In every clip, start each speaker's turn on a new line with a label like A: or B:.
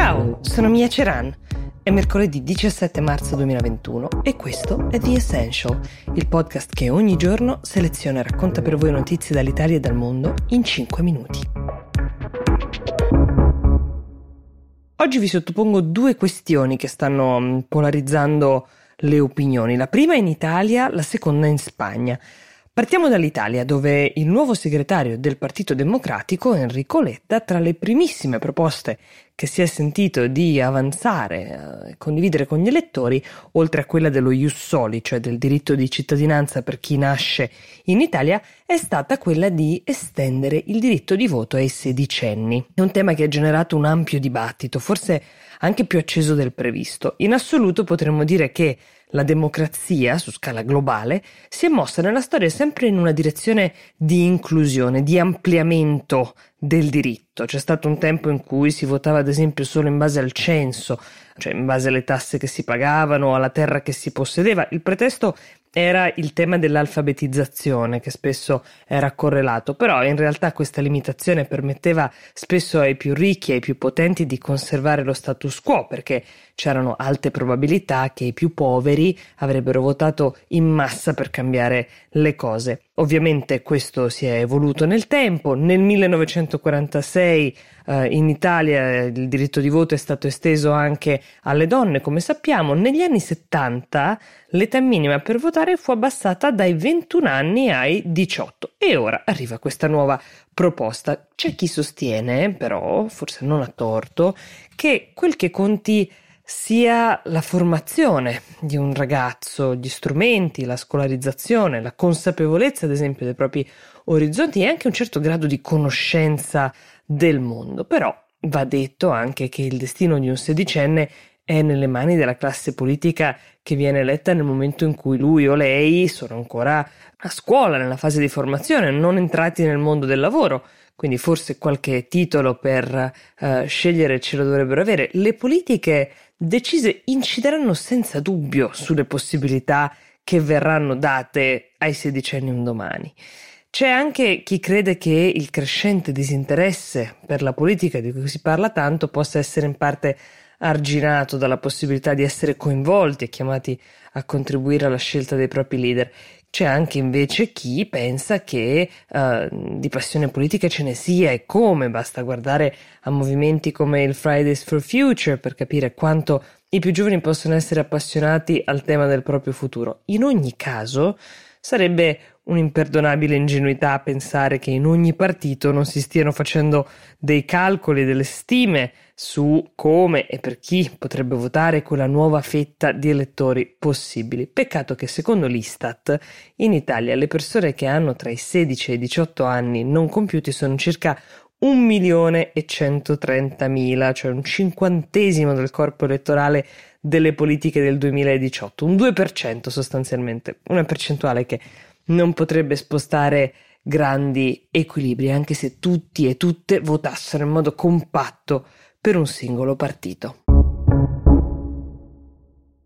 A: Ciao, sono Mia Ceran. È mercoledì 17 marzo 2021 e questo è The Essential, il podcast che ogni giorno seleziona e racconta per voi notizie dall'Italia e dal mondo in 5 minuti. Oggi vi sottopongo due questioni che stanno mm, polarizzando le opinioni. La prima in Italia, la seconda in Spagna. Partiamo dall'Italia, dove il nuovo segretario del Partito Democratico, Enrico Letta, tra le primissime proposte che si è sentito di avanzare eh, condividere con gli elettori, oltre a quella dello ius soli, cioè del diritto di cittadinanza per chi nasce in Italia, è stata quella di estendere il diritto di voto ai sedicenni. È un tema che ha generato un ampio dibattito, forse anche più acceso del previsto. In assoluto potremmo dire che la democrazia, su scala globale, si è mossa nella storia sempre in una direzione di inclusione, di ampliamento del diritto. C'è stato un tempo in cui si votava ad esempio solo in base al censo, cioè in base alle tasse che si pagavano, alla terra che si possedeva. Il pretesto era il tema dell'alfabetizzazione che spesso era correlato, però in realtà questa limitazione permetteva spesso ai più ricchi e ai più potenti di conservare lo status quo perché c'erano alte probabilità che i più poveri avrebbero votato in massa per cambiare le cose. Ovviamente questo si è evoluto nel tempo, nel 1946 eh, in Italia il diritto di voto è stato esteso anche alle donne, come sappiamo, negli anni 70 l'età minima per votare fu abbassata dai 21 anni ai 18 e ora arriva questa nuova proposta. C'è chi sostiene, però, forse non a torto, che quel che conti sia la formazione di un ragazzo, gli strumenti, la scolarizzazione, la consapevolezza, ad esempio, dei propri orizzonti e anche un certo grado di conoscenza del mondo. Però va detto anche che il destino di un sedicenne è nelle mani della classe politica che viene eletta nel momento in cui lui o lei sono ancora a scuola, nella fase di formazione, non entrati nel mondo del lavoro quindi forse qualche titolo per uh, scegliere ce lo dovrebbero avere. Le politiche decise incideranno senza dubbio sulle possibilità che verranno date ai sedicenni un domani. C'è anche chi crede che il crescente disinteresse per la politica di cui si parla tanto possa essere in parte arginato dalla possibilità di essere coinvolti e chiamati a contribuire alla scelta dei propri leader. C'è anche invece chi pensa che uh, di passione politica ce ne sia e come, basta guardare a movimenti come il Fridays for Future per capire quanto i più giovani possono essere appassionati al tema del proprio futuro. In ogni caso, sarebbe un'imperdonabile ingenuità pensare che in ogni partito non si stiano facendo dei calcoli, delle stime su come e per chi potrebbe votare quella nuova fetta di elettori possibili. Peccato che secondo l'Istat in Italia le persone che hanno tra i 16 e i 18 anni non compiuti sono circa 1 milione e 130 mila, cioè un cinquantesimo del corpo elettorale delle politiche del 2018, un 2% sostanzialmente, una percentuale che non potrebbe spostare grandi equilibri, anche se tutti e tutte votassero in modo compatto per un singolo partito.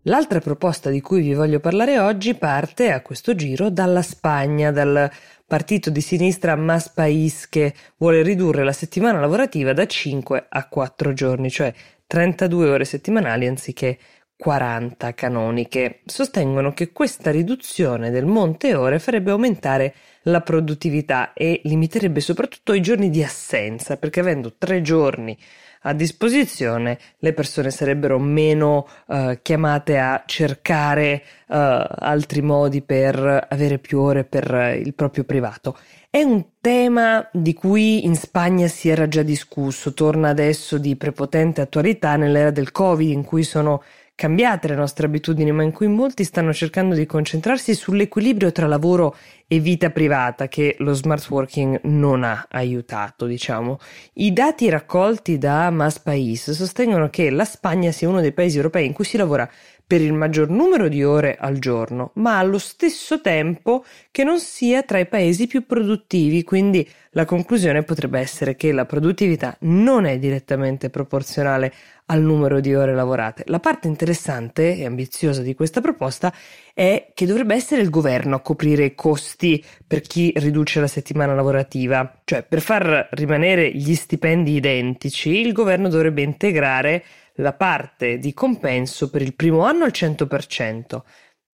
A: L'altra proposta di cui vi voglio parlare oggi parte a questo giro dalla Spagna, dal partito di sinistra Mas País che vuole ridurre la settimana lavorativa da 5 a 4 giorni, cioè 32 ore settimanali anziché 40 canoniche. Sostengono che questa riduzione del monte ore farebbe aumentare la produttività e limiterebbe soprattutto i giorni di assenza, perché avendo tre giorni a disposizione le persone sarebbero meno uh, chiamate a cercare uh, altri modi per avere più ore per il proprio privato. È un tema di cui in Spagna si era già discusso, torna adesso di prepotente attualità nell'era del Covid in cui sono cambiate le nostre abitudini, ma in cui molti stanno cercando di concentrarsi sull'equilibrio tra lavoro e vita privata che lo smart working non ha aiutato, diciamo. I dati raccolti da Mas País sostengono che la Spagna sia uno dei paesi europei in cui si lavora per il maggior numero di ore al giorno, ma allo stesso tempo che non sia tra i paesi più produttivi, quindi la conclusione potrebbe essere che la produttività non è direttamente proporzionale al numero di ore lavorate. La parte interessante e ambiziosa di questa proposta è che dovrebbe essere il governo a coprire i costi per chi riduce la settimana lavorativa, cioè per far rimanere gli stipendi identici, il governo dovrebbe integrare la parte di compenso per il primo anno al 100%,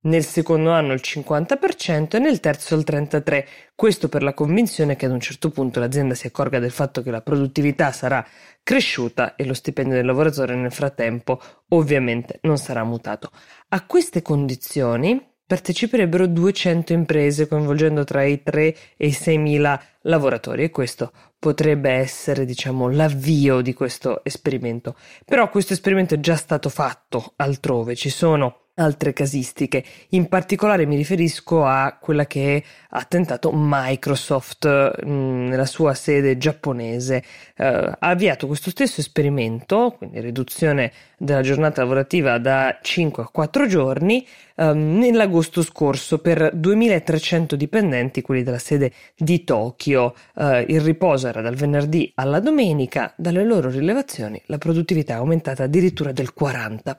A: nel secondo anno il 50% e nel terzo il 33%. Questo per la convinzione che ad un certo punto l'azienda si accorga del fatto che la produttività sarà cresciuta e lo stipendio del lavoratore nel frattempo ovviamente non sarà mutato. A queste condizioni parteciperebbero 200 imprese coinvolgendo tra i 3 e i 6 mila lavoratori e questo potrebbe essere diciamo l'avvio di questo esperimento però questo esperimento è già stato fatto altrove ci sono altre casistiche. In particolare mi riferisco a quella che ha tentato Microsoft mh, mm, nella sua sede giapponese. Uh, ha avviato questo stesso esperimento, quindi riduzione della giornata lavorativa da 5 a 4 giorni, um, nell'agosto scorso per 2300 dipendenti, quelli della sede di Tokyo. Uh, il riposo era dal venerdì alla domenica. Dalle loro rilevazioni la produttività è aumentata addirittura del 40%.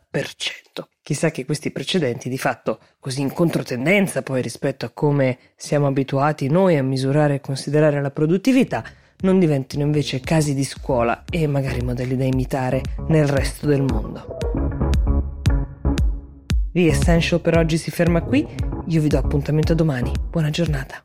A: Chissà che questi precedenti, di fatto così in controtendenza poi rispetto a come siamo abituati noi a misurare e considerare la produttività, non diventino invece casi di scuola e magari modelli da imitare nel resto del mondo. The Essential per oggi si ferma qui, io vi do appuntamento domani, buona giornata.